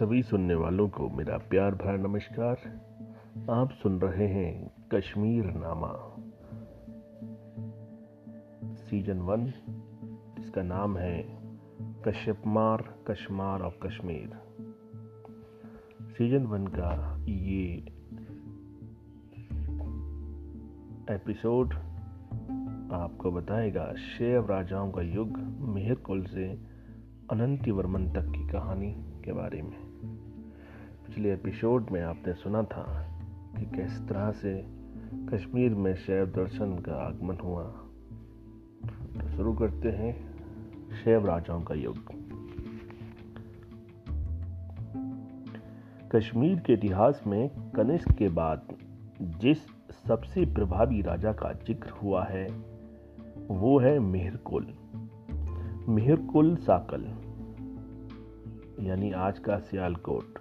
सभी सुनने वालों को मेरा प्यार भरा नमस्कार। आप सुन रहे हैं कश्मीर नामा। सीज़न वन जिसका नाम है कश्यपमार, कश्मार ऑफ़ कश्मीर। सीज़न वन का ये एपिसोड आपको बताएगा शेव राजाओं का युग, मेहर कुल से अनंति वर्मन तक की कहानी के बारे में। पिछले एपिसोड में आपने सुना था कि किस तरह से कश्मीर में शैव दर्शन का आगमन हुआ। तो शुरू करते हैं शैव राजाओं का युग। कश्मीर के इतिहास में कनिष्क के बाद जिस सबसे प्रभावी राजा का ज़िक्र हुआ है, वो है मेहरकुल। मेहरकुल साकल, यानी आज का सियालकोट।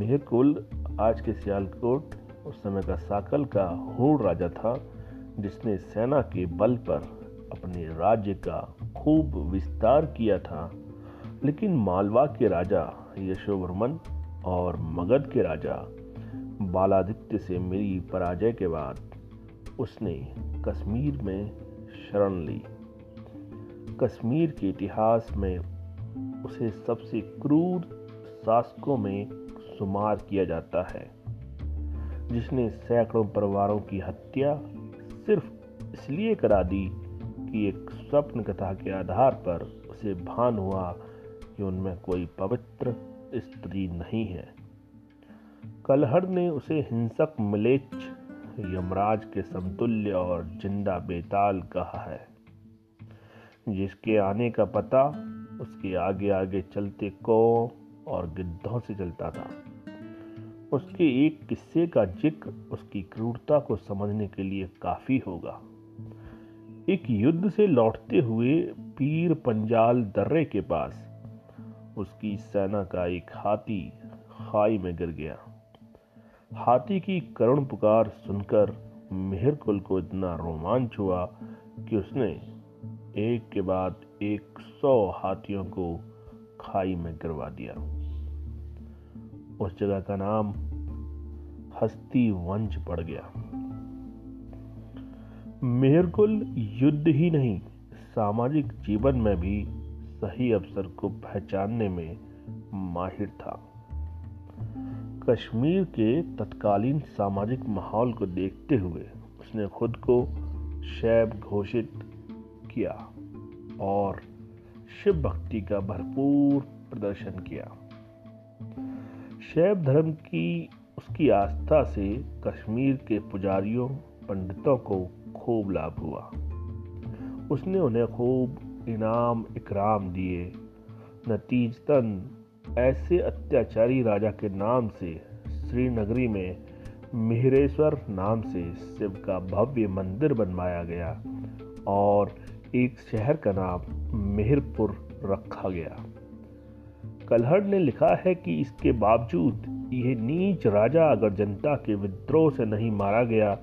मेहरकुल आज के सियालकोट उस समय का साकल का हूण राजा था, जिसने सेना के बल पर अपने राज्य का खूब विस्तार किया था। लेकिन मालवा के राजा यशोवर्मन और मगध के राजा बालादित्य से मिली पराजय के बाद उसने कश्मीर में शरण ली। कश्मीर के इतिहास में उसे सबसे क्रूर शासकों में शुमार किया जाता है, जिसने सैकड़ों परिवारों की हत्या सिर्फ़ इसलिए करा दी कि एक स्वप्न कथा के आधार पर उसे भान हुआ कि उनमें कोई पवित्र स्त्री नहीं है। कलहड़ ने उसे हिंसक मलेच्छ, यमराज के समतुल्य और ज़िंदा बेताल कहा है, जिसके आने का पता उसके आगे आगे चलते कौ और गिद्धों से चलता था। उसके एक किस्से का ज़िक्र उसकी क्रूरता को समझने के लिए काफ़ी होगा। एक युद्ध से लौटते हुए पीर पंजाल दर्रे के पास, उसकी सेना का एक हाथी खाई में गिर गया। हाथी की करुण पुकार सुनकर मेहरकुल को इतना रोमांच हुआ कि उसने एक के बाद एक सौ हाथियों को खाई में गिरवा दिया। उस जगह का नाम हस्ती वंश पड़ गया। मेहरकुल युद्ध ही नहीं, सामाजिक जीवन में भी सही अवसर को पहचानने में माहिर था। कश्मीर के तत्कालीन सामाजिक माहौल को देखते हुए उसने खुद को शैब घोषित किया और शिव भक्ति का भरपूर प्रदर्शन किया। शैव धर्म की उसकी आस्था से कश्मीर के पुजारियों, पंडितों को खूब लाभ हुआ। उसने उन्हें खूब इनाम, इकराम दिए। नतीजतन ऐसे अत्याचारी राजा के नाम से, श्रीनगरी में मिहरेश्वर नाम से शिव का भव्य मंदिर बनवाया गया और एक शहर का नाम मेहरपुर रखा गया। कलहड़ ने लिखा है कि इसके बावजूद यह नीच राजा अगर जनता के विद्रोह से नहीं मारा गया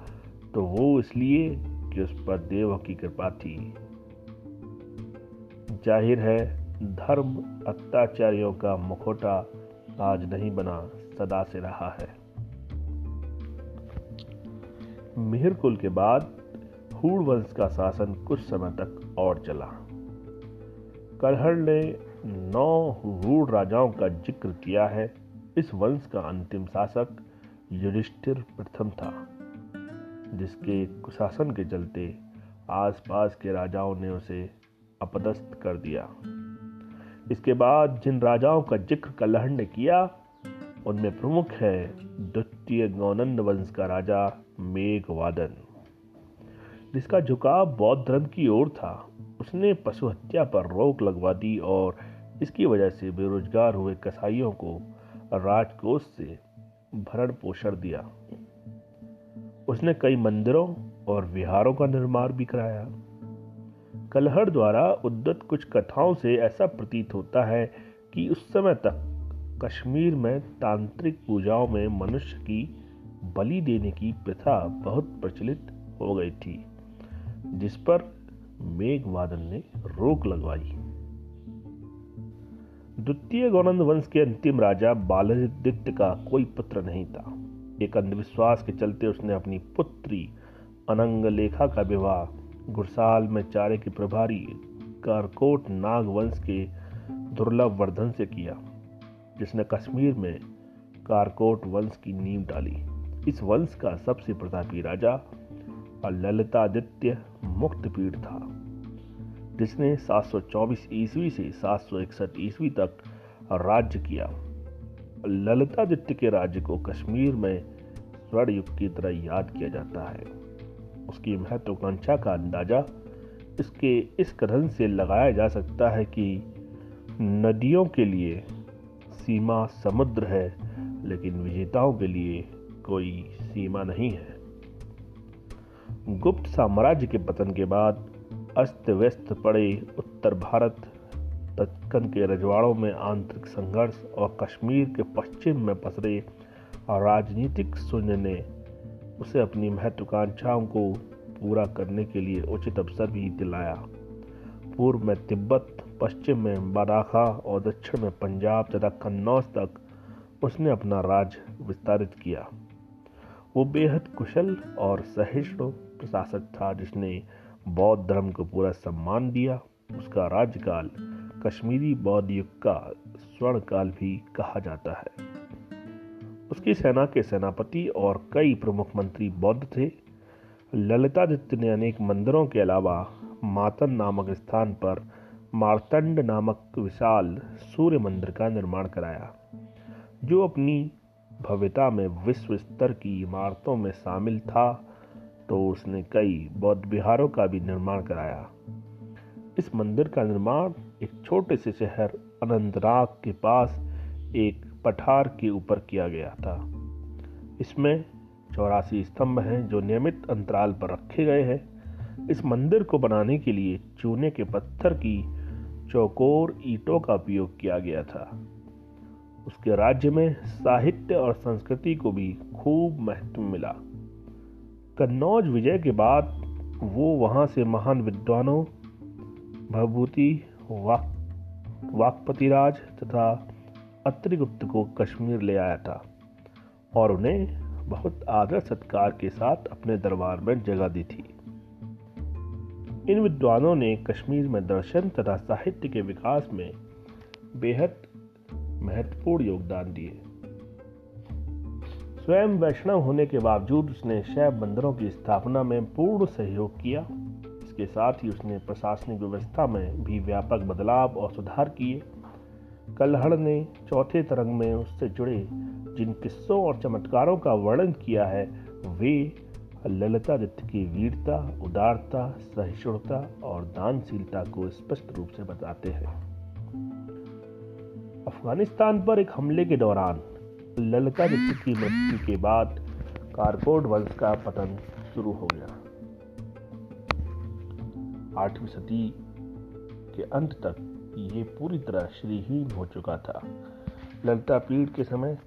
तो वो इसलिए कि उस पर देव की कृपा थी। ज़ाहिर है, धर्म अत्याचारियों का मुखोटा आज नहीं बना, सदा से रहा है। मिहिर कुल के बाद हूड़ वंश का शासन कुछ समय तक और चला। कलहड़ ने नौ हूड़ राजाओं का ज़िक्र किया है। इस वंश का अंतिम शासक युधिष्ठिर प्रथम था, जिसके कुशासन के चलते आसपास के राजाओं ने उसे अपदस्थ कर दिया। इसके बाद जिन राजाओं का ज़िक्र कलहड़ ने किया, उनमें प्रमुख है द्वितीय गौनंद वंश का राजा मेघवादन, जिसका झुकाव बौद्ध धर्म की ओर था। उसने पशु हत्या पर रोक लगवा दी और इसकी वजह से बेरोजगार हुए कसाईयों को राजकोष से भरण पोषण दिया। उसने कई मंदिरों और विहारों का निर्माण भी कराया। कलहड़ द्वारा उद्दत कुछ कथाओं से ऐसा प्रतीत होता है कि उस समय तक कश्मीर में तांत्रिक पूजाओं में मनुष्य की बलि देने की प्रथा बहुत प्रचलित हो गई थी, जिस पर मेघवादन ने रोक लगवाई। द्वितीय गौनंद वंश के अंतिम राजा बालादित्य का कोई पुत्र नहीं था। एक अंधविश्वास के चलते उसने अपनी पुत्री अनंग लेखा का विवाह गुरसाल में चारे के प्रभारी कारकोट नाग वंश के दुर्लभ वर्धन से किया, जिसने कश्मीर में कारकोट वंश की नींव डाली। इस वंश का सबसे प्रतापी राजा ललितादित्य मुक्त पीठ था। जिसने 724 ईस्वी से 761 ईस्वी तक राज्य किया। ललितादित्य के राज्य को कश्मीर में स्वर्ण युग की तरह याद किया जाता है। उसकी महत्वाकांक्षा का अंदाज़ा इसके इस कथन से लगाया जा सकता है कि नदियों के लिए सीमा समुद्र है, लेकिन विजेताओं के लिए कोई सीमा नहीं है। गुप्त साम्राज्य के पतन के बाद अस्त व्यस्त पड़े उत्तर भारत, दक्कन के रजवाड़ों में आंतरिक संघर्ष और कश्मीर के पश्चिम में पसरे राजनीतिक शून्य ने उसे अपनी महत्वाकांक्षाओं को पूरा करने के लिए उचित अवसर भी दिलाया। पूर्व में तिब्बत, पश्चिम में बराखा और दक्षिण में पंजाब तथा कन्नौज तक उसने अपना राज विस्तारित किया। वो बेहद कुशल और सहिष्णु प्रशासक था जिसने बौद्ध धर्म को पूरा सम्मान दिया। उसका राज्यकाल कश्मीरी बौद्ध युग का स्वर्ण काल भी कहा जाता है। उसकी सेना के सेनापति और कई प्रमुख मंत्री बौद्ध थे। ललितादित्य ने अनेक मंदिरों के अलावा मातन नामक स्थान पर मार्तंड नामक विशाल सूर्य मंदिर का निर्माण कराया, जो अपनी भव्यता में विश्व स्तर की इमारतों में शामिल था तो उसने कई बौद्ध विहारों का भी निर्माण कराया। इस मंदिर का निर्माण एक छोटे से शहर अनंतनाग के पास एक पठार के ऊपर किया गया था। इसमें चौरासी स्तंभ हैं जो नियमित अंतराल पर रखे गए हैं। इस मंदिर को बनाने के लिए चूने के पत्थर की चौकोर ईटों का उपयोग किया गया था। उसके राज्य में साहित्य और संस्कृति को भी खूब महत्व मिला। कन्नौज विजय के बाद वो वहाँ से महान विद्वानों भभूति वाक, वाकपतिराज तथा अत्रिगुप्त को कश्मीर ले आया था और उन्हें बहुत आदर सत्कार के साथ अपने दरबार में जगह दी थी। इन विद्वानों ने कश्मीर में दर्शन तथा साहित्य के विकास में बेहद महत्वपूर्ण योगदान दिए। स्वयं वैष्णव होने के बावजूद उसने शैव बंदरों की स्थापना में पूर्ण सहयोग किया। इसके साथ ही उसने प्रशासनिक व्यवस्था में भी व्यापक बदलाव और सुधार किए। कलहड़ ने चौथे तरंग में उससे जुड़े जिन किस्सों और चमत्कारों का वर्णन किया है, वे ललितादित्य की वीरता, उदारता, सहिष्णुता और दानशीलता को स्पष्ट रूप से बताते हैं। अफ़गानिस्तान पर एक हमले के दौरान ललितादित्य की मृत्यु के बाद कारकोट वंश का पतन शुरू हो गया। आठवीं सदी के अंत तक ये पूरी तरह श्रीहीन हो चुका था। ललिता पीढ़ के समय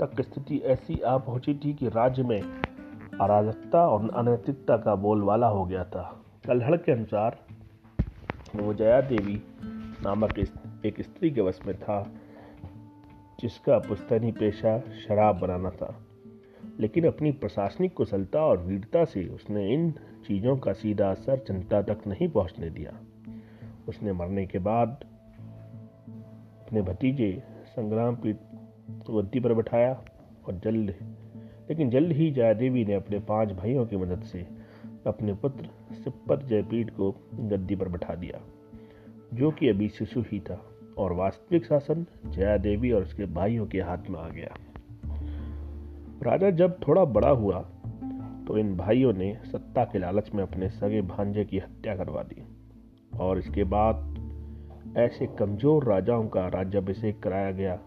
तक स्थिति ऐसी आ पहुँची थी कि राज्य में अराजकता और अनैतिकता का बोलबाला हो गया था। कलहड़ के अनुसार वो जया देवी नामक एक स्त्री के वश में था, जिसका पुस्तैनी पेशा शराब बनाना था। लेकिन अपनी प्रशासनिक कुशलता और वीरता से उसने इन चीज़ों का सीधा असर जनता तक नहीं पहुँचने दिया। उसने मरने के बाद अपने भतीजे संग्राम पीठ गद्दी पर बैठाया और जल्द, लेकिन जल्द ही जयादेवी ने अपने पाँच भाइयों की मदद से अपने पुत्र सिप्पत जयपीठ को गद्दी पर बैठा दिया। जो कि अभी शिशु ही था और वास्तविक शासन जया देवी और उसके भाइयों के हाथ में आ गया। राजा जब थोड़ा बड़ा हुआ तो इन भाइयों ने सत्ता के लालच में अपने सगे भांजे की हत्या करवा दी और इसके बाद ऐसे कमज़ोर राजाओं का राज्याभिषेक कराया गया,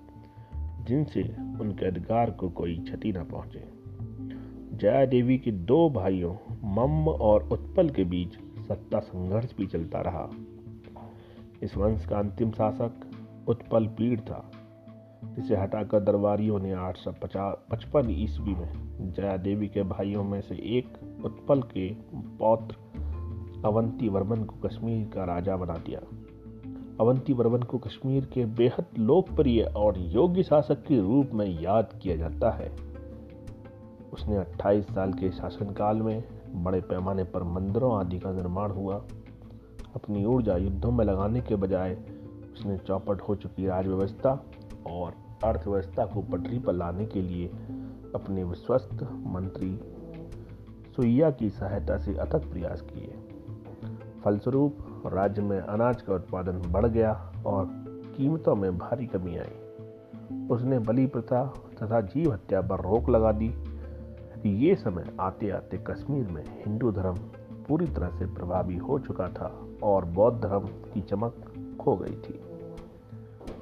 जिनसे उनके अधिकार को कोई क्षति न पहुँचे। जया देवी के दो भाइयों मम्म और उत्पल के बीच सत्ता संघर्ष भी चलता रहा। इस वंश का अंतिम शासक उत्पल पीड़ था, जिसे हटाकर दरबारियों ने आठ सौ पचपन ईस्वी में जया देवी के भाइयों में से एक उत्पल के पौत्र अवंती वर्मन को कश्मीर का राजा बना दिया। अवंती वर्मन को कश्मीर के बेहद लोकप्रिय और योग्य शासक के रूप में याद किया जाता है। उसने 28 साल के शासनकाल में बड़े पैमाने पर मंदिरों आदि का निर्माण हुआ। अपनी ऊर्जा युद्धों में लगाने के बजाय उसने चौपट हो चुकी राज व्यवस्था और अर्थव्यवस्था को पटरी पर लाने के लिए अपने विश्वस्त मंत्री सुइया की सहायता से अथक प्रयास किए। फलस्वरूप, राज्य में अनाज का उत्पादन बढ़ गया और कीमतों में भारी कमी आई। उसने बलि प्रथा तथा जीव हत्या पर रोक लगा दी। ये समय आते आते कश्मीर में हिंदू धर्म पूरी तरह से प्रभावी हो चुका था। और बौद्ध धर्म की चमक खो गई थी।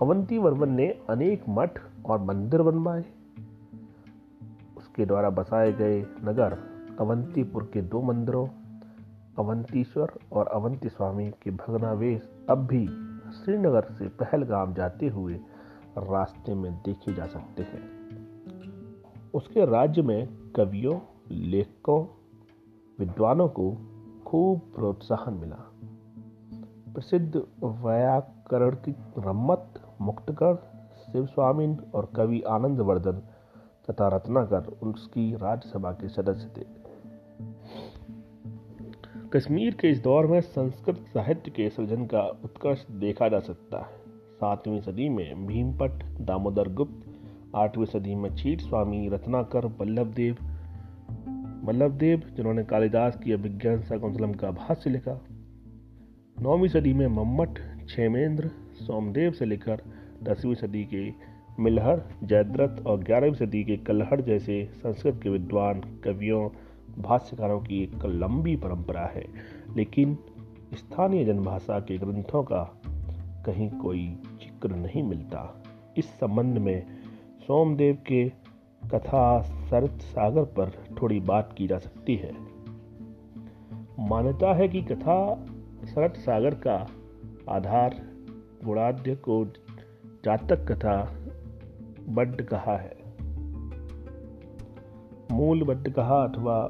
अवंती वर्मन ने अनेक मठ और मंदिर बनवाए। उसके द्वारा बसाए गए नगर अवंतीपुर के दो मंदिरों, अवंतीश्वर और अवंती स्वामी के भगनावेश अब भी श्रीनगर से पहलगाम जाते हुए रास्ते में देखे जा सकते हैं। उसके राज्य में कवियों, लेखकों, विद्वानों को खूब प्रोत्साहन मिला। प्रसिद्ध व्याकरण की रम्मत मुक्तकर शिव स्वामीन और कवि आनंद वर्धन तथा रत्नाकर उसकी राज्यसभा के सदस्य थे। कश्मीर के इस दौर में संस्कृत साहित्य के सृजन का उत्कर्ष देखा जा सकता है। सातवीं सदी में भीमपट, दामोदर गुप्त, आठवीं सदी में चीट स्वामी, रत्नाकर, वल्लभ देव वल्लभ देव, जिन्होंने कालिदास की अभिज्ञान शकुंतलम का भाष्य लिखा नौवीं सदी में मम्मट, क्षेमेंद्र, सोमदेव से लेकर दसवीं सदी के मिलहर जयद्रथ और ग्यारहवीं सदी के कलहड़ जैसे संस्कृत के विद्वान, कवियों, भाष्यकारों की एक लंबी परंपरा है। लेकिन स्थानीय जनभाषा के ग्रंथों का कहीं कोई ज़िक्र नहीं मिलता। इस संबंध में सोमदेव के कथा सरत सागर पर थोड़ी बात की जा सकती है। मान्यता है कि कथा सरत सागर का आधार गुणाद्य को जातक कथा बड्ड कहा है। मूल बड्ड कहा अथवा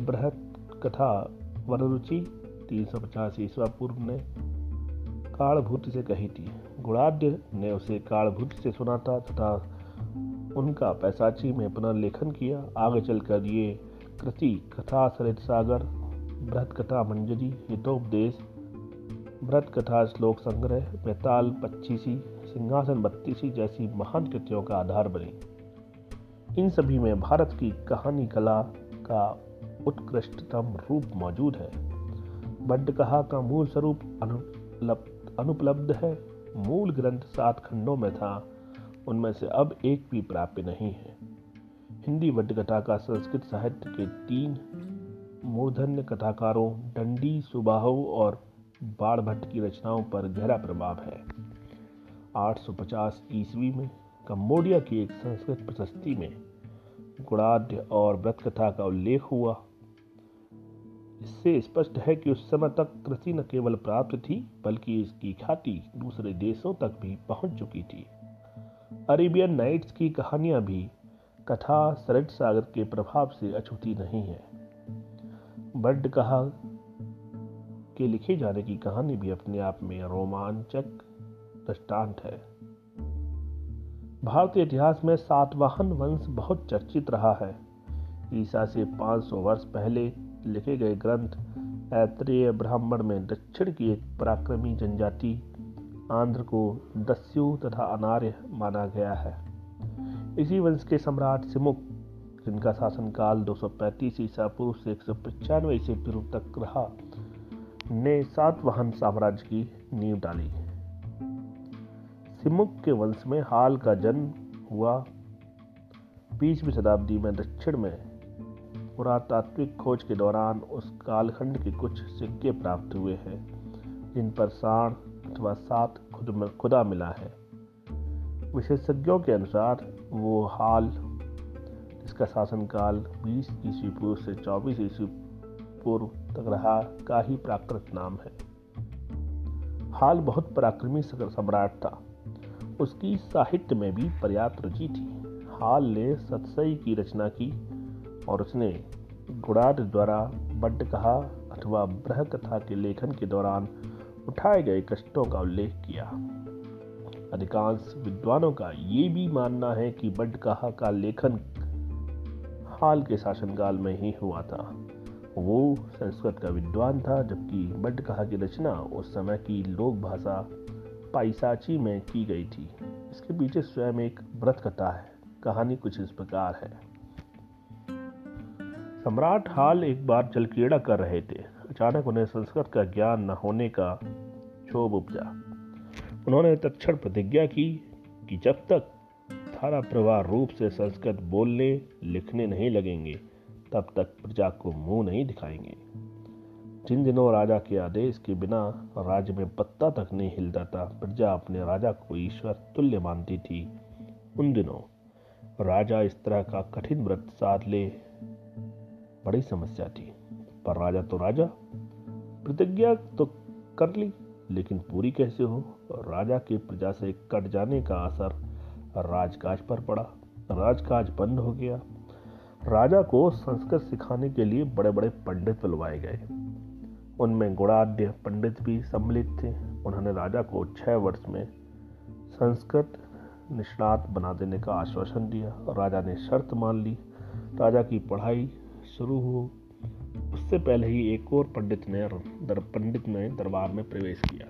बृहत कथा वररुचि तीन सौ पचास ईस्वा पूर्व ने कालभूति से कही थी। गुणाद्य ने उसे कालभूति से सुना था तथा उनका पैसाची में पुनर्लेखन किया। आगे चलकर ये कृति कथा सरित सागर बृहत कथा मंजरी, हितोपदेश। व्रत कथा श्लोक संग्रह, बेताल, पच्चीसी, सिंहासन बत्तीसी जैसी महान कृतियों का आधार बनी। इन सभी में भारत की कहानी कला का उत्कृष्टतम रूप मौजूद है। बड्ड कहा का मूल स्वरूप अनुपलब्ध है। मूल ग्रंथ सात खंडों में था। उनमें से अब एक भी प्राप्य नहीं है। हिंदी कथा का संस्कृत साहित्य के तीन मूर्धन्य कथाकारों, डंडी, सुबाहु और बाढ़ भट्ट की रचनाओं पर गहरा प्रभाव है। 850 ईस्वी में कम्बोडिया की एक संस्कृत प्रशस्ति में गुणाद्य और व्रत कथा का उल्लेख हुआ। इससे स्पष्ट है कि उस समय तक कृषि न केवल प्राप्त थी, बल्कि इसकी ख्याति दूसरे देशों तक भी पहुँच चुकी थी। अरेबियन नाइट्स की कहानियाँ भी कथा सरट सागर के प्रभाव से अछूती नहीं है। बर्ड कहा के लिखे जाने की कहानी भी अपने आप में रोमांचक दृष्टांत है। भारतीय इतिहास में सातवाहन वंश बहुत चर्चित रहा है। ईसा से 500 वर्ष पहले लिखे गए ग्रंथ ऐत्रेय ब्राह्मण में दक्षिण की एक पराक्रमी जनजाति आंध्र को दस्यु तथा अनार्य माना गया है। इसी वंश के सम्राट सिमुक जिनका शासनकाल 235 ईसा पूर्व से एक सौ पचानवे ईसा पूर्व तक रहा, ने सातवाहन साम्राज्य की नींव डाली। सिमुक के वंश में हाल का जन्म हुआ। बीसवीं शताब्दी में दक्षिण में पुरातात्विक खोज के दौरान उस कालखंड के कुछ सिक्के प्राप्त हुए हैं, जिन पर साण अथवा सात खुद खुदा मिला है। विशेषज्ञों के अनुसार वो हाल जिसका शासनकाल 20 ईस्वी पूर्व से 24 ईस्वी पूर्व तक रहा, का ही प्राकृत नाम है। हाल बहुत पराक्रमी सम्राट था। उसकी साहित्य में भी पर्याप्त रुचि थी। हाल ने सतसई की रचना की और उसने गुड़ाद द्वारा बड्ड कहा अथवा ब्रह कथा के लेखन के दौरान उठाए गए कष्टों का उल्लेख किया। अधिकांश विद्वानों का ये भी मानना है कि बडकहा का लेखन हाल के शासनकाल में ही हुआ था। वो संस्कृत का विद्वान था, जबकि बडकहा की रचना उस समय की लोक भाषा पाइसाची में की गई थी। इसके पीछे स्वयं एक व्रत कथा है, कहानी कुछ इस प्रकार है। सम्राट हाल एक बार जलक्रीड़ा कर रहे थे। अचानक उन्हें संस्कृत का ज्ञान न होने का क्षोभ उपजा। उन्होंने तत्क्षण प्रतिज्ञा की कि जब तक धारा प्रवाह रूप से संस्कृत बोलने, लिखने नहीं लगेंगे, तब तक प्रजा को मुँह नहीं दिखाएँगे। जिन दिनों राजा के आदेश के बिना राज्य में पत्ता तक नहीं हिलता था, प्रजा अपने राजा को ईश्वर तुल्य मानती थी। उन दिनों राजा इस तरह का कठिन व्रत साध ले, बड़ी समस्या थी। पर राजा तो राजा, प्रतिज्ञा तो कर ली, लेकिन पूरी कैसे हो? राजा के प्रजा से कट जाने का असर राजकाज पर पड़ा। राजकाज बंद हो गया। राजा को संस्कृत सिखाने के लिए बड़े बड़े पंडित बुलवाए गए। उनमें गुणाढ़ पंडित भी सम्मिलित थे। उन्होंने राजा को छह वर्ष में संस्कृत निष्णात बना देने का आश्वासन दिया। राजा ने शर्त मान ली। राजा की पढ़ाई शुरू हो। उससे पहले ही एक और पंडित ने दर, पंडित ने दरबार में प्रवेश किया।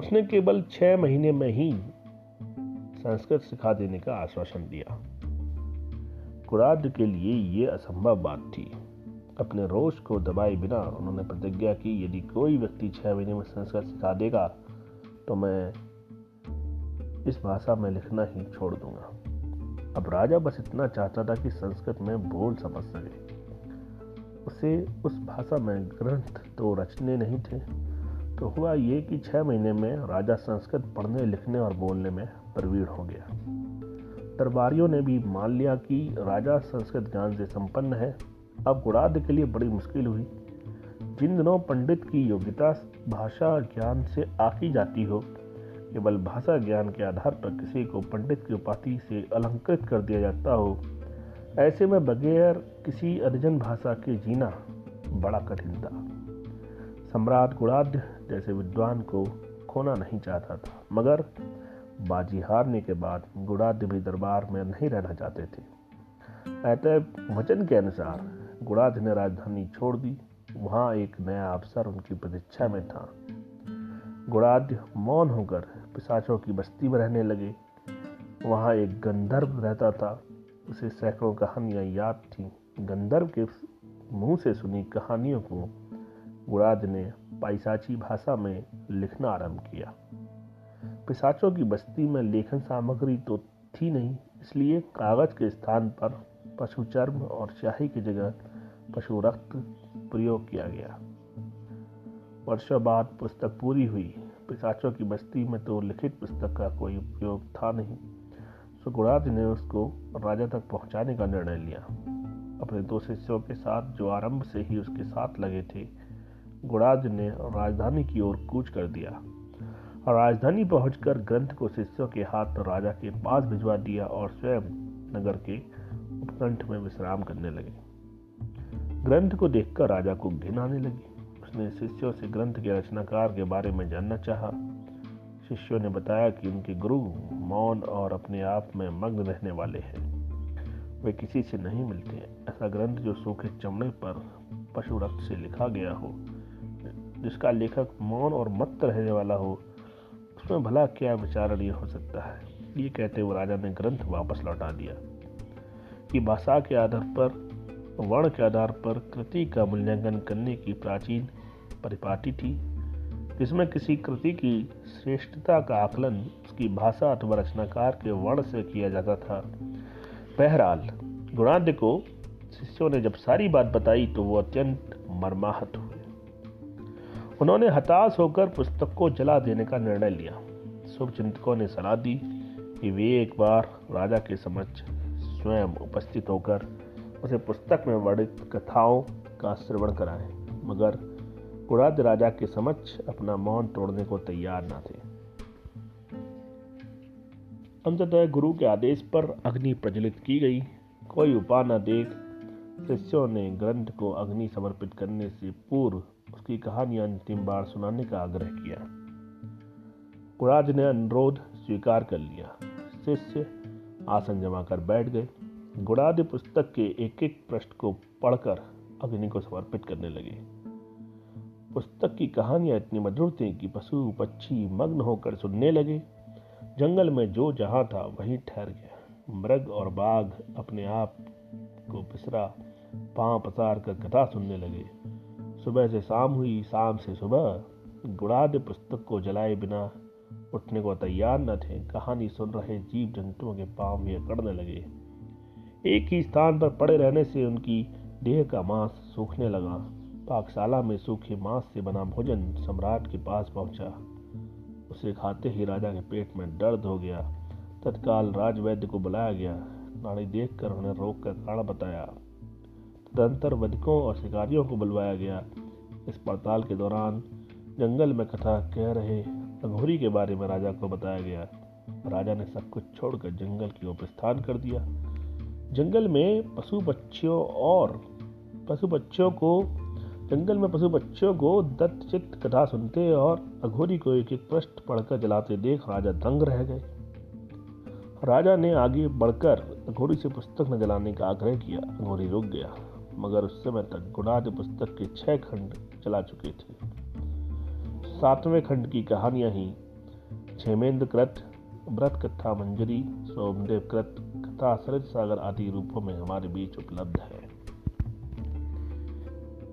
उसने केवल छह महीने में ही संस्कृत सिखा देने का आश्वासन दिया। कुराद के लिए यह असंभव बात थी। अपने रोष को दबाए बिना उन्होंने प्रतिज्ञा की, यदि कोई व्यक्ति छह महीने में संस्कृत सिखा देगा तो मैं इस भाषा में लिखना ही छोड़ दूँगा। अब राजा बस इतना चाहता था कि संस्कृत में बोल समझ सके। उसे उस भाषा में ग्रंथ तो रचने नहीं थे। तो हुआ ये कि छह महीने में राजा संस्कृत पढ़ने, लिखने और बोलने में प्रवीण हो गया। दरबारियों ने भी मान लिया कि राजा संस्कृत ज्ञान से संपन्न है। अब गुड़ाद के लिए बड़ी मुश्किल हुई। जिन दिनों पंडित की योग्यता भाषा ज्ञान से आकी जाती हो, केवल भाषा ज्ञान के आधार पर किसी को पंडित की उपाधि से अलंकृत कर दिया जाता हो, ऐसे में बगैर किसी अर्जन भाषा के जीना बड़ा कठिन था। सम्राट गुड़ाध्य जैसे विद्वान को खोना नहीं चाहता था, मगर बाजी हारने के बाद भी दरबार में नहीं रहना चाहते थे। अतः वचन के अनुसार गुड़ाध्य ने राजधानी छोड़ दी। वहाँ एक नया अवसर उनकी प्रतीक्षा में था। गुड़ाध्य मौन होकर पिसाचों की बस्ती में रहने लगे। वहाँ एक गंधर्व रहता था। उसे सैकड़ों कहानियाँ याद थीं। गंधर्व के मुँह से सुनी कहानियों को गुराज ने पाइसाची भाषा में लिखना आरंभ किया। पिसाचों की बस्ती में लेखन सामग्री तो थी नहीं, इसलिए कागज़ के स्थान पर पशु चर्म और शाही की जगह पशु रक्त प्रयोग किया गया। वर्षों बाद पुस्तक पूरी हुई। पिसाचों की बस्ती में तो लिखित पुस्तक का कोई उपयोग था नहीं। सुगुणाज ने उसको राजा तक पहुँचाने का निर्णय लिया। अपने दो शिष्यों के साथ जो आरंभ से ही उसके साथ लगे थे गुड़ाज ने राजधानी की ओर कूच कर दिया। और राजधानी पहुंचकर ग्रंथ को शिष्यों के हाथ राजा के पास भिजवा दिया और स्वयं नगर के उपकंठ में विश्राम करने लगे। ग्रंथ को देखकर राजा को घिन आने लगी। उसने शिष्यों से ग्रंथ के रचनाकार के बारे में जानना चाहा। शिष्यों ने बताया कि उनके गुरु मौन और अपने आप में मग्न रहने वाले हैं। वे किसी से नहीं मिलते। ऐसा ग्रंथ जो सूखे चमड़े पर पशु रक्त से लिखा गया हो, जिसका लेखक मौन और मत रहने वाला हो उसमें भला क्या विचारणीय हो सकता है? ये कहते हुए राजा ने ग्रंथ वापस लौटा दिया कि भाषा के आधार पर, वर्ण के आधार पर कृति का मूल्यांकन करने की प्राचीन परिपाटी थी, जिसमें किसी कृति की श्रेष्ठता का आकलन उसकी भाषा अथवा रचनाकार के वर्ण से किया जाता था। बहरहाल, गुणाद्य को शिष्यों ने जब सारी बात बताई तो वो अत्यंत मर्माहत हुए। उन्होंने हताश होकर पुस्तक को जला देने का निर्णय लिया। शुभ चिंतकों ने सलाह दी कि वे एक बार राजा के समक्ष स्वयं उपस्थित होकर उसे पुस्तक में वर्णित कथाओं का श्रवण कराएँ, मगर कुराद राजा के समक्ष अपना मौन तोड़ने को तैयार न थे। अंततः गुरु के आदेश पर अग्नि प्रज्वलित की गई। कोई उपाय न देख शिष्यों ने ग्रंथ को अग्नि समर्पित करने से पूर्व उसकी कहानी अंतिम बार सुनाने का आग्रह किया। कुराज ने अनुरोध स्वीकार कर लिया। शिष्य आसन जमा कर बैठ गए। गुड़ाद पुस्तक के एक एक पृष्ठ को पढ़कर अग्नि को समर्पित करने लगे। पुस्तक की कहानियाँ इतनी मधुर थी कि पशु पक्षी मग्न होकर सुनने लगे। जंगल में जो जहाँ था वहीं ठहर गया। मृग और बाघ अपने आप को पिसरा, पाँव पसार कर कथा सुनने लगे। सुबह से शाम हुई, शाम से सुबह गुड़ाद पुस्तक को जलाए बिना उठने को तैयार न थे। कहानी सुन रहे जीव जंतुओं के पाँव भी अकड़ने लगे। एक ही स्थान पर पड़े रहने से उनकी देह का मांस सूखने लगा। पाकशाला में सूखे मांस से बना भोजन सम्राट के पास पहुँचा। उसे खाते ही राजा के पेट में दर्द हो गया। तत्काल राजवैद्य को बुलाया गया। नाड़ी देखकर उन्हें रोग का कारण बताया। तदंतर वधिकों और शिकारियों को बुलवाया गया। इस पड़ताल के दौरान जंगल में कथा कह रहे अघोरी के बारे में राजा को बताया गया। राजा ने सब कुछ छोड़कर जंगल की ओर प्रस्थान कर दिया। जंगल में पशु पक्षियों और पशु पक्षियों को जंगल में पशु पक्षियों को दत्त कथा सुनते और अघोरी को एक एक पृष्ठ पढ़कर जलाते देख राजा दंग रह गए। राजा ने आगे बढ़कर अघोरी से पुस्तक न जलाने का आग्रह किया। अघोरी रुक गया। मगर उस समय तक गुणाद पुस्तक के छह खंड चला चुके थे। सातवें खंड की कहानियाँ ही क्षेमेंद्र कृत व्रत कथा मंजरी सोमदेव कृत कथा सरित सागर आदि रूपों में हमारे बीच उपलब्ध है।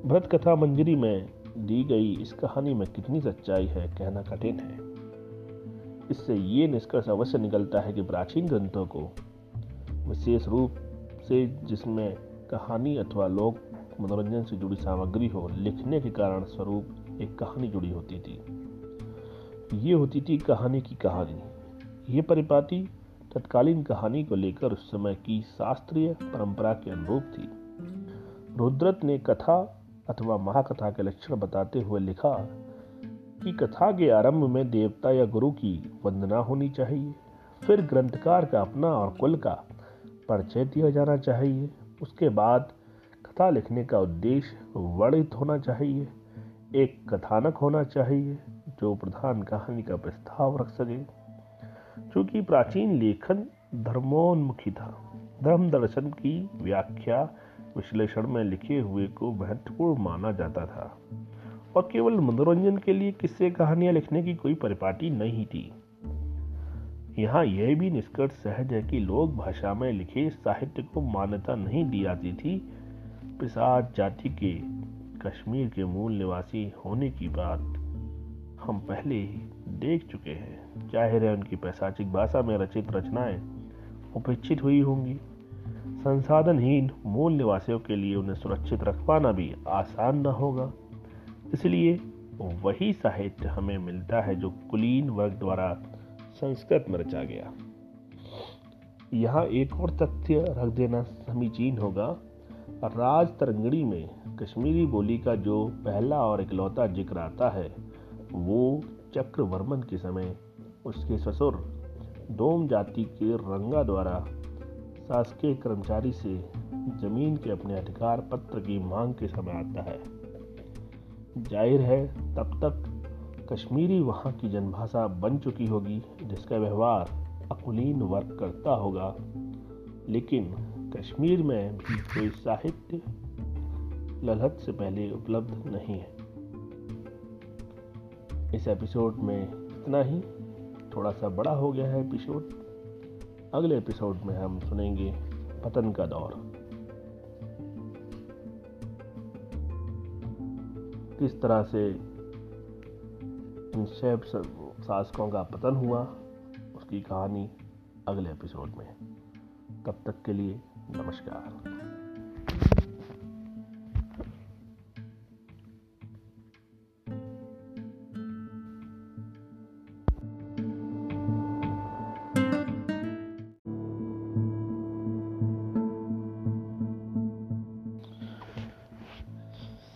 व्रत कथा मंजरी में दी गई इस कहानी में कितनी सच्चाई है, कहना कठिन है। इससे ये निष्कर्ष अवश्य निकलता है कि प्राचीन ग्रंथों को, विशेष रूप से जिसमें कहानी अथवा लोक मनोरंजन से जुड़ी सामग्री हो, लिखने के कारण स्वरूप एक कहानी जुड़ी होती थी। ये होती थी कहानी की कहानी। ये परिपाटी तत्कालीन कहानी को लेकर उस समय की शास्त्रीय परंपरा के अनुरूप थी। रुद्रत ने कथा अथवा महाकथा के लक्षण बताते हुए लिखा कि कथा के आरंभ में देवता या गुरु की वंदना होनी चाहिए। फिर ग्रंथकार का अपना और कुल का परिचय दिया जाना चाहिए। उसके बाद कथा लिखने का उद्देश्य वर्णित होना चाहिए, एक कथानक होना चाहिए, जो प्रधान कहानी का प्रस्ताव रख सके। क्योंकि प्राचीन लेखन धर्मोन्मुखी था, धर्म दर्शन की व्याख्या विश्लेषण में लिखे हुए को महत्वपूर्ण माना जाता था। और केवल मनोरंजन के लिए किस्से कहानियाँ लिखने की कोई परिपाटी नहीं थी। यहाँ यह भी निष्कर्ष सहज है कि लोक भाषा में लिखे साहित्य को मान्यता नहीं दी जाती थी। पिसाद जाति के कश्मीर के मूल निवासी होने की बात हम पहले ही देख चुके हैं। ज़ाहिर है उनकी पैसाचिक भाषा में रचित रचनाएँ उपेक्षित हुई होंगी। संसाधनहीन मूल निवासियों के लिए उन्हें सुरक्षित रख पाना भी आसान न होगा। इसलिए वही साहित्य हमें मिलता है जो कुलीन वर्ग द्वारा संस्कृत में रचा गया। यहाँ एक और तथ्य रख देना समीचीन होगा। राज तरंगड़ी में कश्मीरी बोली का जो पहला और इकलौता ज़िक्र आता है, वो चक्रवर्मन के समय उसके ससुर डोम जाति के रंगा द्वारा शासकीय कर्मचारी से ज़मीन के अपने अधिकार पत्र की मांग के समय आता है। ज़ाहिर है, तब तक कश्मीरी वहाँ की जनभाषा बन चुकी होगी, जिसका व्यवहार अकुलीन वर्ग करता होगा। लेकिन कश्मीर में भी कोई साहित्य ललहत से पहले उपलब्ध नहीं है। इस एपिसोड में इतना ही। थोड़ा सा बड़ा हो गया है एपिसोड। अगले एपिसोड में हम सुनेंगे पतन का दौर। किस तरह से इन शासकों का पतन हुआ उसकी कहानी अगले एपिसोड में। तब तक के लिए नमस्कार।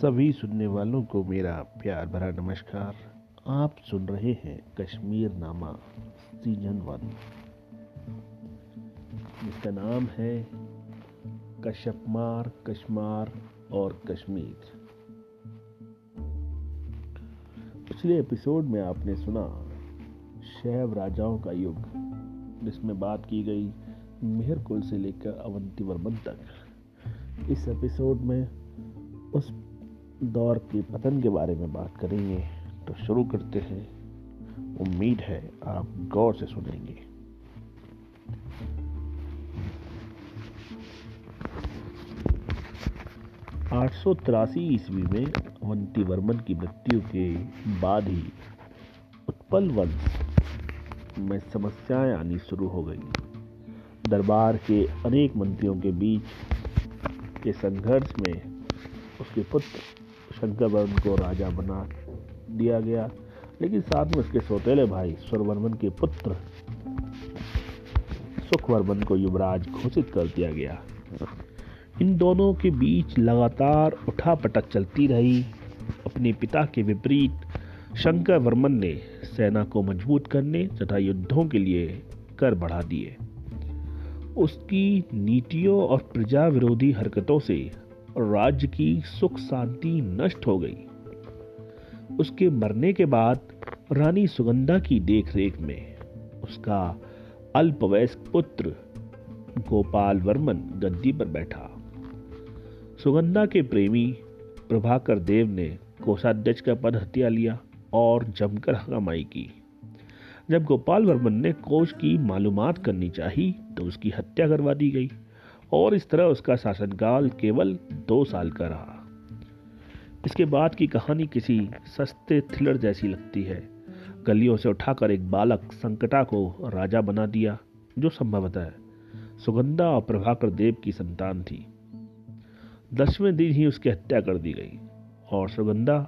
सभी सुनने वालों को मेरा प्यार भरा नमस्कार। आप सुन रहे हैं कश्मीर नामा, सीज़न वन। जिसका नाम है कश्यपमार, कश्मार और कश्मीर। पिछले एपिसोड में आपने सुना शैव राजाओं का युग, जिसमें बात की गई मेहर कुल से लेकर अवंती वर्मन तक। इस एपिसोड में उस दौर के पतन के बारे में बात करेंगे। तो शुरू करते हैं। उम्मीद है आप गौर से सुनेंगे। आठ सौ तिरासी ईस्वी में अवंती वर्मन की मृत्यु के बाद ही उत्पल वंश में समस्याएँ आनी शुरू हो गई। दरबार के अनेक मंत्रियों के बीच के संघर्ष में उसके पुत्र शंकर वर्मन को राजा बना दिया गया। लेकिन साथ में उसके सौतेले भाई स्वरवर्मन के पुत्र सुखवर्मन को युवराज घोषित कर दिया गया। इन दोनों के बीच लगातार उठापटक चलती रही। अपने पिता के विपरीत शंकर वर्मन ने सेना को मज़बूत करने तथा युद्धों के लिए कर बढ़ा दिए। उसकी नीतियों और प्रजा विरोधी हरकतों से राज्य की सुख शांति नष्ट हो गई। उसके मरने के बाद रानी सुगंधा की देखरेख में उसका अल्पवयस्क पुत्र गोपाल वर्मन गद्दी पर बैठा। सुगंधा के प्रेमी प्रभाकर देव ने कोषाध्यक्ष का पद हत्या लिया और जमकर हंगामाई की। जब गोपाल वर्मन ने कोष की मालूमात करनी चाही तो उसकी हत्या करवा दी गई और इस तरह उसका शासनकाल केवल दो साल का रहा। इसके बाद की कहानी किसी सस्ते थ्रिलर जैसी लगती है। गलियों से उठाकर एक बालक संकटा को राजा बना दिया, जो संभवतः सुगंधा और प्रभाकर देव की संतान थी। दसवें दिन ही उसकी हत्या कर दी गई और सुगंधा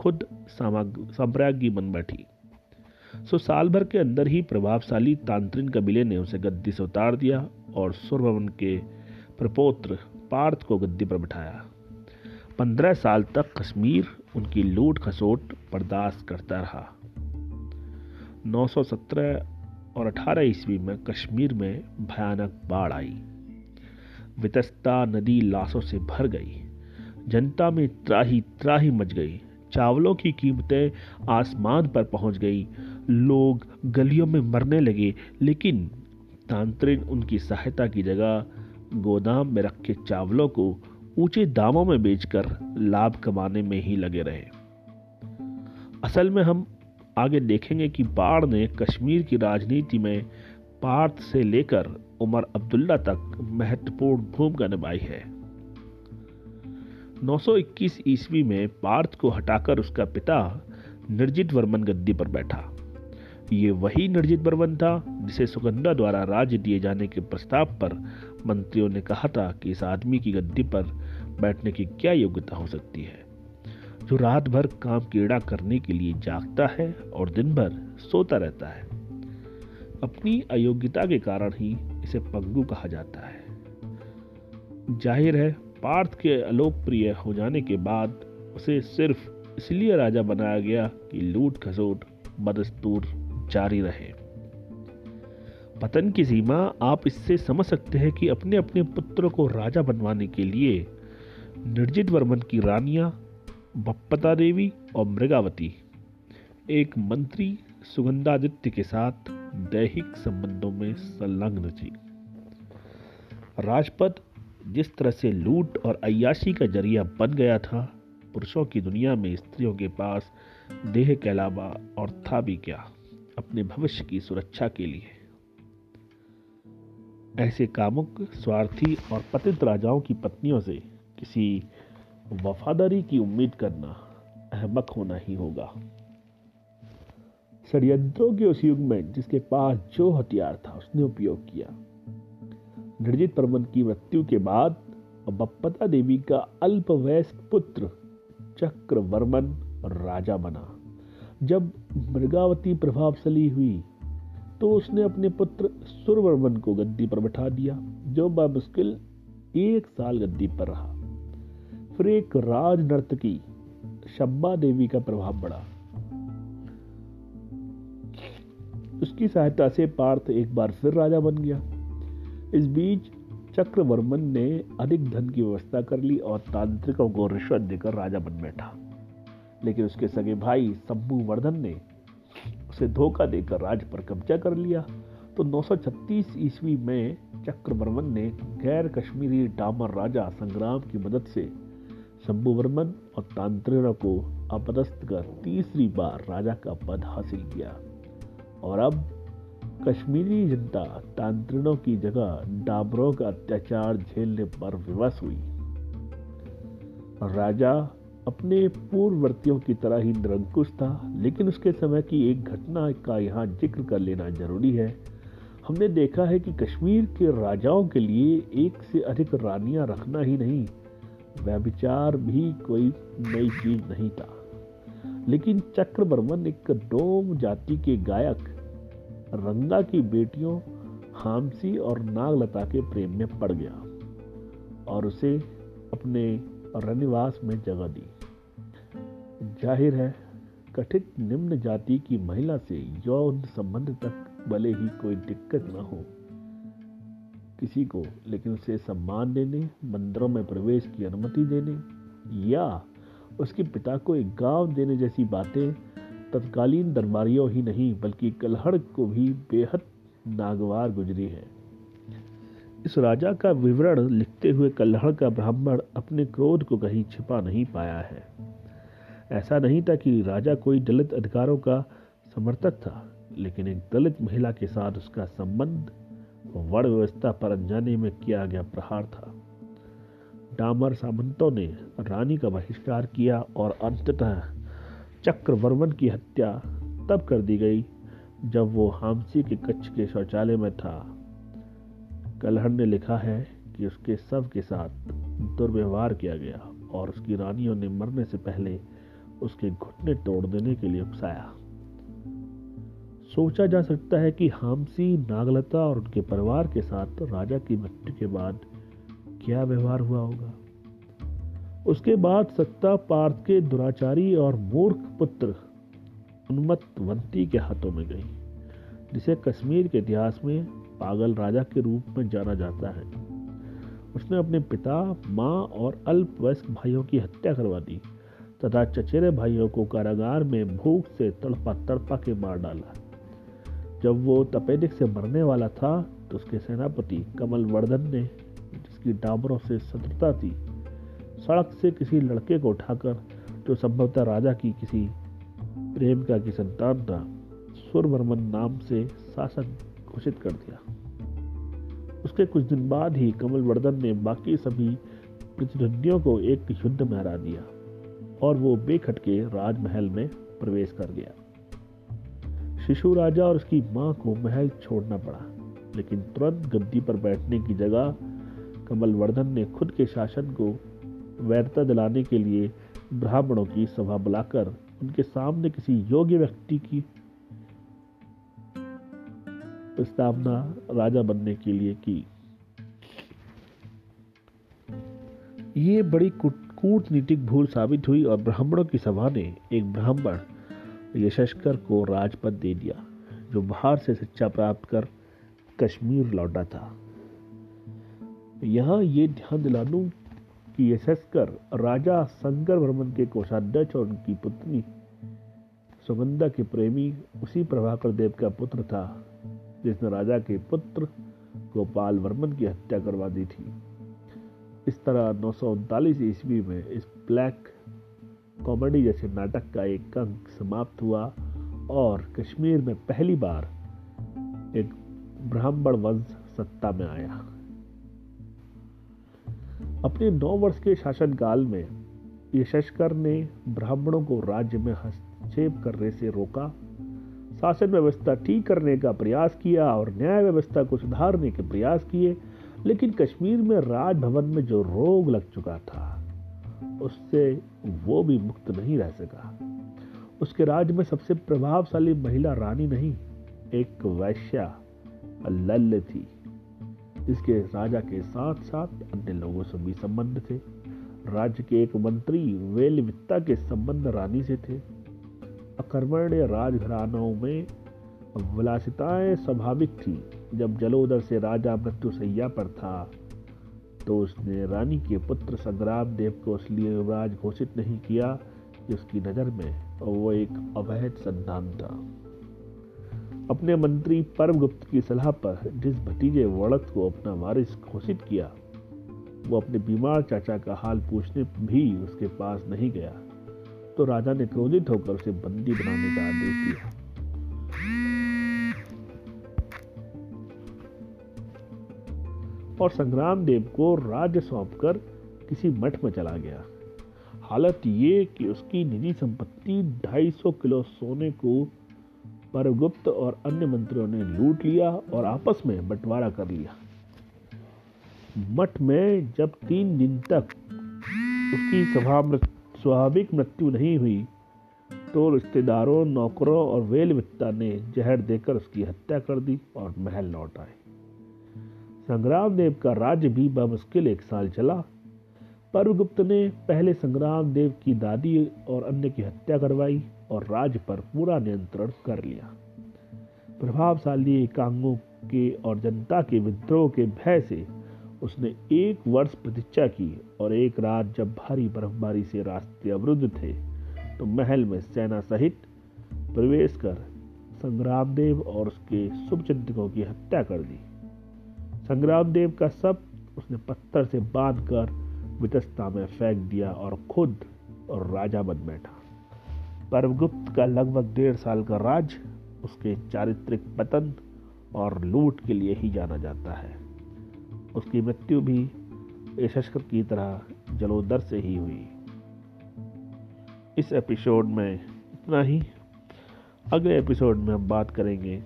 खुद साम्राज्ञी बन बैठी। सो साल भर के अंदर ही प्रभावशाली तांत्रिन कबीले ने उसे गद्दी से उतार दिया और सुरभवन के प्रपोत्र पार्थ को गद्दी पर बिठाया। पंद्रह साल तक कश्मीर उनकी लूट खसोट बर्दाश्त करता रहा। 917 और 18 ईस्वी में कश्मीर में भयानक बाढ़ आई। वितस्ता नदी लाशों से भर गई। जनता में त्राही त्राही मच गई। चावलों की कीमतें आसमान पर पहुँच गई। लोग गलियों में मरने लगे, लेकिन तांत्रिन उनकी सहायता की जगह गोदाम में रखे चावलों को ऊँचे दामों में बेचकर लाभ कमाने में ही लगे रहे। असल में हम आगे देखेंगे कि बाढ़ ने कश्मीर की राजनीति में पार्थ से लेकर उमर अब्दुल्ला तक महत्वपूर्ण भूमिका निभाई है। 921 ईस्वी में पार्थ को हटाकर उसका पिता निर्जित वर्मन गद्दी पर बैठा। ये वही निर्जित वर्मन था जिसे सुगंधा द्वारा राज्य दिए जाने के प्रस्ताव पर मंत्रियों ने कहा था कि इस आदमी की गद्दी पर बैठने की क्या योग्यता हो सकती है? जो रात भर काम कीड़ा करने के लिए जागता है और दिन भर सोता रहता है, अपनी अयोग्यता के कारण ही इसे पंगु कहा जाता है। ज़ाहिर है, पार्थ के अलोकप्रिय हो जाने के बाद उसे सिर्फ़ इसलिए राजा बनाया गया कि लूट खसोट बदस्तूर जारी रहे। पतन की सीमा आप इससे समझ सकते हैं कि अपने अपने पुत्र को राजा बनवाने के लिए निर्जित वर्मन की रानियाँ, बप्पता देवी और मृगावती, एक मंत्री सुगंधादित्य के साथ दैहिक संबंधों में संलग्न थी। राजपथ जिस तरह से लूट और अयाशी का ज़रिया बन गया था, पुरुषों की दुनिया में स्त्रियों के पास देह के अलावा और था भी क्या अपने भविष्य की सुरक्षा के लिए? ऐसे कामुक स्वार्थी और पतित राजाओं की पत्नियों से किसी वफादारी की उम्मीद करना अहमक होना ही होगा। षडयंत्रों के उस युग में जिसके पास जो हथियार था, उसने उपयोग किया। निर्जित परमन की मृत्यु के बाद बप्पता देवी का अल्पवयस्क पुत्र चक्रवर्मन राजा बना। जब मृगावती प्रभावशाली हुई तो उसने अपने पुत्र सुरवर्मन को गद्दी पर बैठा दिया, जो मुश्किल एक साल गद्दी पर रहा। फिर एक राज नर्तकी शब्बा देवी का प्रभाव बढ़ा। उसकी सहायता से पार्थ एक बार फिर राजा बन गया। इस बीच चक्रवर्मन ने अधिक धन की व्यवस्था कर ली और तांत्रिकों को रिश्वत देकर राजा बन बैठा। लेकिन उसके सगे भाई शंभु वर्धन ने उसे धोखा देकर राज पर कब्जा कर लिया तो 936 ईस्वी में चक्रवर्मन ने गैर कश्मीरी डामर राजा संग्राम की मदद से शंभुवर्मन और तांत्रिणों को अपदस्थ कर तीसरी बार राजा का पद हासिल किया। और अब कश्मीरी जनता तांत्रिणों की जगह डाबरों का अत्याचार झेलने पर विवश हुई। राजा अपने पूर्ववर्तियों की तरह ही निरंकुश था, लेकिन उसके समय की एक घटना का यहाँ ज़िक्र कर लेना ज़रूरी है। हमने देखा है कि कश्मीर के राजाओं के लिए एक से अधिक रानियाँ रखना ही नहीं, व्यभिचार भी कोई नई चीज़ नहीं था। लेकिन चक्रवर्मन एक डोम जाति के गायक, रंगा की बेटियों, हामसी और नागलता के प्रेम में पड़ गया और उसे अपने रनिवास में जगह दी। ज़ाहिर है, कथित निम्न जाति की महिला से यौन संबंध तक भले ही कोई दिक्कत न हो। किसी को लेकिन उसे सम्मान देने, मंदिरों में प्रवेश की अनुमति देने या उसके पिता को एक गाँव देने जैसी बातें तत्कालीन दरबारियों ही नहीं, बल्कि कलहड़ को भी बेहद नागवार गुजरी है। इस राजा का विवरण लिखते हुए कल्हड़ का ब्राह्मण अपने क्रोध को कहीं छिपा नहीं पाया है। ऐसा नहीं था कि राजा कोई दलित अधिकारों का समर्थक था, लेकिन एक दलित महिला के साथ उसका संबंध वर्ण व्यवस्था पर अनजाने में किया गया प्रहार था। डामर सामंतों ने रानी का बहिष्कार किया और अंततः चक्रवर्मन की हत्या तब कर दी गई, जब वो हामसी के कच्छ के शौचालय में था। कलहर ने लिखा है कि उसके सब के साथ दुर्व्यवहार किया गया और उसकी रानियों ने मरने से पहले उसके घुटने तोड़ देने के लिए उकसाया। सोचा जा सकता है कि हामसी, नागलता और उनके परिवार के साथ राजा की मृत्यु के बाद क्या व्यवहार हुआ होगा? उसके बाद सत्ता, पार्थ के दुराचारी और मूर्ख पुत्र उन्मत्तवंती के हाथों में गई, जिसे कश्मीर के इतिहास में पागल राजा के रूप में जाना जाता है। उसने अपने पिता, माँ और अल्पवयस्क भाइयों की हत्या करवा दी। तथा चचेरे भाइयों को कारागार में भूख से तड़पा तड़पा के मार डाला। जब वो तपेदिक से मरने वाला था तो उसके सेनापति कमल वर्धन ने, जिसकी डाबरों से शत्रुता थी, सड़क से किसी लड़के को उठाकर, जो संभवतः राजा की किसी प्रेमिका की संतान था सुरवर्मन नाम से शासक घोषित कर दिया। उसके कुछ दिन बाद ही कमल वर्धन ने बाकी सभी प्रतिद्वंदियों को एक युद्ध में हरा दिया। और वो बेखटके राजमहल में प्रवेश कर गया। शिशु राजा और उसकी माँ को महल छोड़ना पड़ा, लेकिन तुरंत गद्दी पर बैठने की जगह कमल वर्धन ने खुद के शासन को वैधता दिलाने के लिए ब्राह्मणों की सभा बुलाकर उनके सामने किसी योग्य व्यक्ति की प्रस्तावना राजा बनने के लिए की। ये बड़ी कूटनीतिक भूल साबित हुई और ब्राह्मणों की सभा ने एक ब्राह्मण यशस्कर को राजपद दे दिया, जो बाहर से शिक्षा प्राप्त कर कश्मीर लौटा था। यहाँ ये ध्यान दिला दूँ कि यशस्कर राजा शंकर वर्मन के कोषाध्यक्ष और उनकी पुत्री सुगंधा के प्रेमी उसी प्रभाकर देव का पुत्र था, जिसने राजा के पुत्र गोपाल वर्मन की हत्या करवा दी थी। इस तरह नौ सौ उनतालीस ईस्वी में इस ब्लैक कॉमेडी जैसे नाटक का एक अंक समाप्त हुआ और कश्मीर में पहली बार एक ब्राह्मण वंश सत्ता में आया। अपने नौ वर्ष के शासनकाल में यशस्कर ने ब्राह्मणों को राज्य में हस्तक्षेप करने से रोका। शासन व्यवस्था ठीक करने का प्रयास किया और न्याय व्यवस्था को सुधारने के प्रयास किए। लेकिन कश्मीर में राजभवन में जो रोग लग चुका था, उससे वो भी मुक्त नहीं रह सका। उसके राज्य में सबसे प्रभावशाली महिला रानी नहीं, एक वैश्या लल्य थी। इसके राजा के साथ साथ अन्य लोगों से भी संबंध थे। राज्य के एक मंत्री वेलवित्ता के संबंध रानी से थे। अकर्मण्य राजघरानों में विलासिताएँ स्वाभाविक थी। जब जलोदर से राजा मृत्यु सैया पर था तो उसने रानी के पुत्र संग्राम देव को इसलिए युवराज घोषित नहीं किया कि उसकी नज़र में वो एक अवैध संतान था। अपने मंत्री परमगुप्त की सलाह पर जिस भतीजे वड़क को अपना वारिस घोषित किया, वो अपने बीमार चाचा का हाल पूछने भी उसके पास नहीं गया तो राजा ने क्रोधित होकर उसे बंदी बनाने का आदेश दिया। और संग्राम देव को राज्य सौंपकर किसी मठ में चला गया। हालत ये कि उसकी निजी संपत्ति 250 किलो सोने को परगुप्त और अन्य मंत्रियों ने लूट लिया और आपस में बंटवारा कर लिया। मठ में जब तीन दिन तक उसकी स्वाभाविक मृत्यु नहीं हुई तो रिश्तेदारों, नौकरों और वेल वित्ता ने जहर देकर उसकी हत्या कर दी और महल लौट आए। संग्राम देव का राज्य भी बमुश्किल एक साल चला। परगुप्त ने पहले संग्राम देव की दादी और अन्य की हत्या करवाई और राज्य पर पूरा नियंत्रण कर लिया। प्रभावशाली एकांगों के और जनता के विद्रोह के भय से उसने एक वर्ष प्रतीक्षा की और एक रात जब भारी बर्फबारी से रास्ते अवरुद्ध थे तो महल में सेना सहित प्रवेश कर संग्राम देव और उसके शुभचिंतकों की हत्या कर दी। संग्राम देव का सब उसने पत्थर से बाँध कर वितस्ता में फेंक दिया और खुद और राजा बन बैठा। परमगुप्त का लगभग डेढ़ साल का राज उसके चारित्रिक पतन और लूट के लिए ही जाना जाता है। उसकी मृत्यु भी यशस्कर की तरह जलोदर से ही हुई। इस एपिसोड में इतना ही। अगले एपिसोड में हम बात करेंगे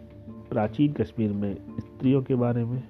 प्राचीन कश्मीर में स्त्रियों के बारे में।